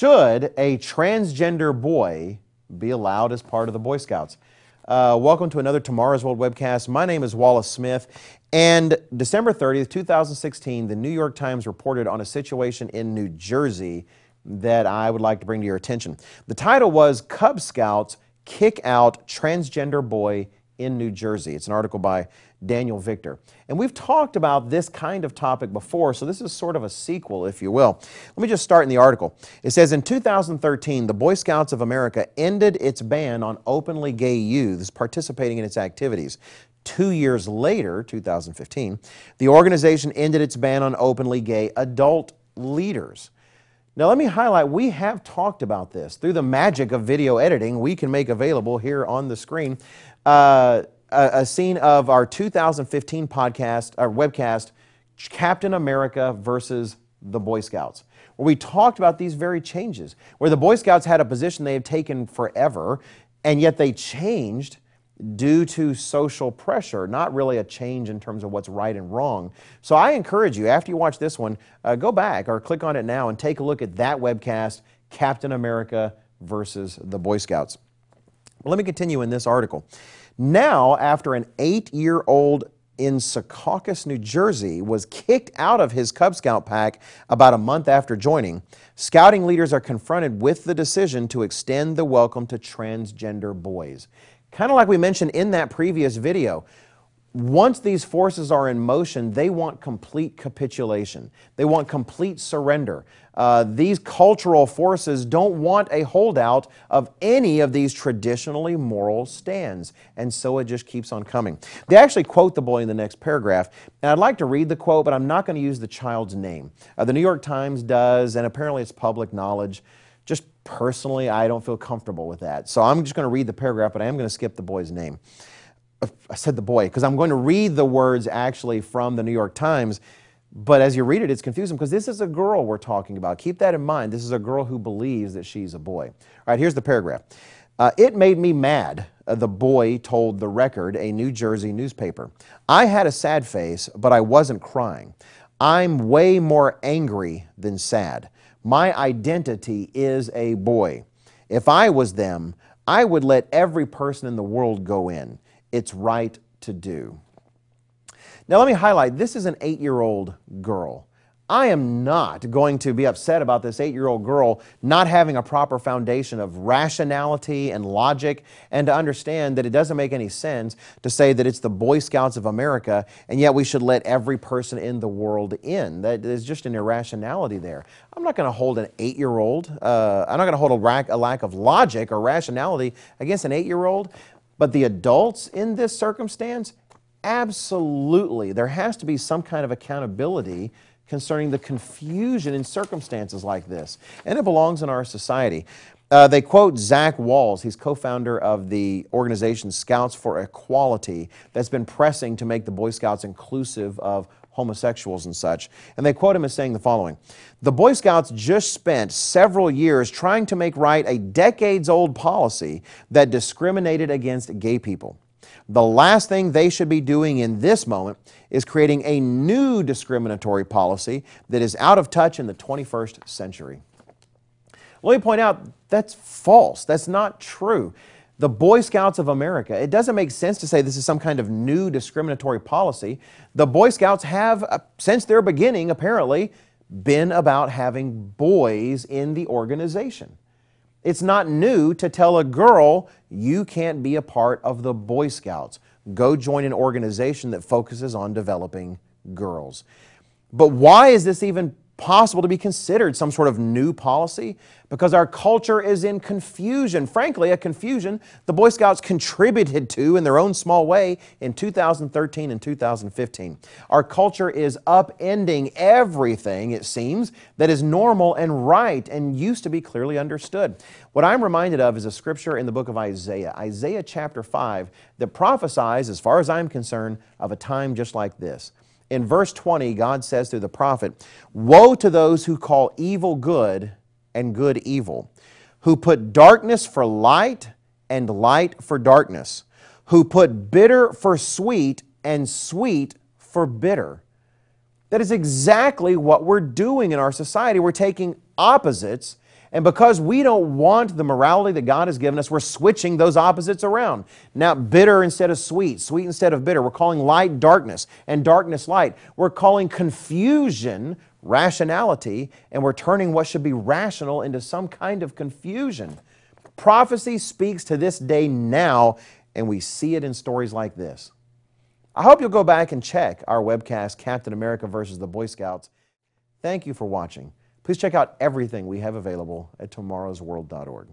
Should a transgender boy be allowed as part of the Boy Scouts? Uh, welcome to another Tomorrow's World webcast. My name is Wallace Smith, and December 30th, 2016, the New York Times reported on a situation in New Jersey that I would like to bring to your attention. The title was Cub Scouts Kick Out Transgender Boy in New Jersey. It's an article by Daniel Victor. And we've talked about this kind of topic before, so this is sort of a sequel, if you will. Let me just start in the article. It says In 2013, the Boy Scouts of America ended its ban on openly gay youths participating in its activities. Two years later, 2015, the organization ended its ban on openly gay adult leaders. Now, let me highlight we have talked about this. Through the magic of video editing, we can make available here on the screen. Uh, a, a scene of our 2015 podcast, our webcast, Captain America versus the Boy Scouts, where we talked about these very changes, where the Boy Scouts had a position they had taken forever, and yet they changed due to social pressure, not really a change in terms of what's right and wrong. So I encourage you, after you watch this one, uh, go back or click on it now and take a look at that webcast, Captain America versus the Boy Scouts. Let me continue in this article. Now, after an eight year old in Secaucus, New Jersey, was kicked out of his Cub Scout pack about a month after joining, scouting leaders are confronted with the decision to extend the welcome to transgender boys. Kind of like we mentioned in that previous video, once these forces are in motion, they want complete capitulation. They want complete surrender. Uh, these cultural forces don't want a holdout of any of these traditionally moral stands. And so it just keeps on coming. They actually quote the boy in the next paragraph. And I'd like to read the quote, but I'm not going to use the child's name. Uh, the New York Times does, and apparently it's public knowledge. Just personally, I don't feel comfortable with that. So I'm just going to read the paragraph, but I am going to skip the boy's name. I said the boy, because I'm going to read the words actually from the New York Times. But as you read it, it's confusing because this is a girl we're talking about. Keep that in mind. This is a girl who believes that she's a boy. All right, here's the paragraph. Uh, it made me mad, uh, the boy told The Record, a New Jersey newspaper. I had a sad face, but I wasn't crying. I'm way more angry than sad. My identity is a boy. If I was them, I would let every person in the world go in it's right to do. Now, let me highlight this is an eight year old girl. I am not going to be upset about this eight year old girl not having a proper foundation of rationality and logic and to understand that it doesn't make any sense to say that it's the Boy Scouts of America and yet we should let every person in the world in. That is just an irrationality there. I'm not going to hold an eight year old, uh, I'm not going to hold a, rack, a lack of logic or rationality against an eight year old. But the adults in this circumstance, absolutely, there has to be some kind of accountability concerning the confusion in circumstances like this. And it belongs in our society. Uh, they quote Zach Wahls. He's co founder of the organization Scouts for Equality that's been pressing to make the Boy Scouts inclusive of homosexuals and such. And they quote him as saying the following The Boy Scouts just spent several years trying to make right a decades old policy that discriminated against gay people. The last thing they should be doing in this moment is creating a new discriminatory policy that is out of touch in the 21st century. Let me point out that's false. That's not true the Boy Scouts of America. It doesn't make sense to say this is some kind of new discriminatory policy. The Boy Scouts have, uh, since their beginning, apparently, been about having boys in the organization. It's not new to tell a girl, you can't be a part of the Boy Scouts. Go join an organization that focuses on developing girls. But why is this even possible to be considered some sort of new policy because our culture is in confusion. Frankly, a confusion the Boy Scouts contributed to in their own small way in 2013 and 2015. Our culture is upending everything, it seems, that is normal and right and used to be clearly understood. What I'm reminded of is a scripture in the book of Isaiah, Isaiah chapter 5, that prophesies, as far as I'm concerned, of a time just like this in verse 20, God says through the prophet, Woe to those who call evil good and good evil, who put darkness for light and light for darkness, who put bitter for sweet and sweet for bitter. That is exactly what we're doing in our society. We're taking opposites And because we don't want the morality that God has given us, we're switching those opposites around. Now, bitter instead of sweet, sweet instead of bitter. We're calling light darkness and darkness light. We're calling confusion rationality, and we're turning what should be rational into some kind of confusion. Prophecy speaks to this day now, and we see it in stories like this. I hope you'll go back and check our webcast, Captain America versus the Boy Scouts. Thank you for watching. Please check out everything we have available at tomorrowsworld.org.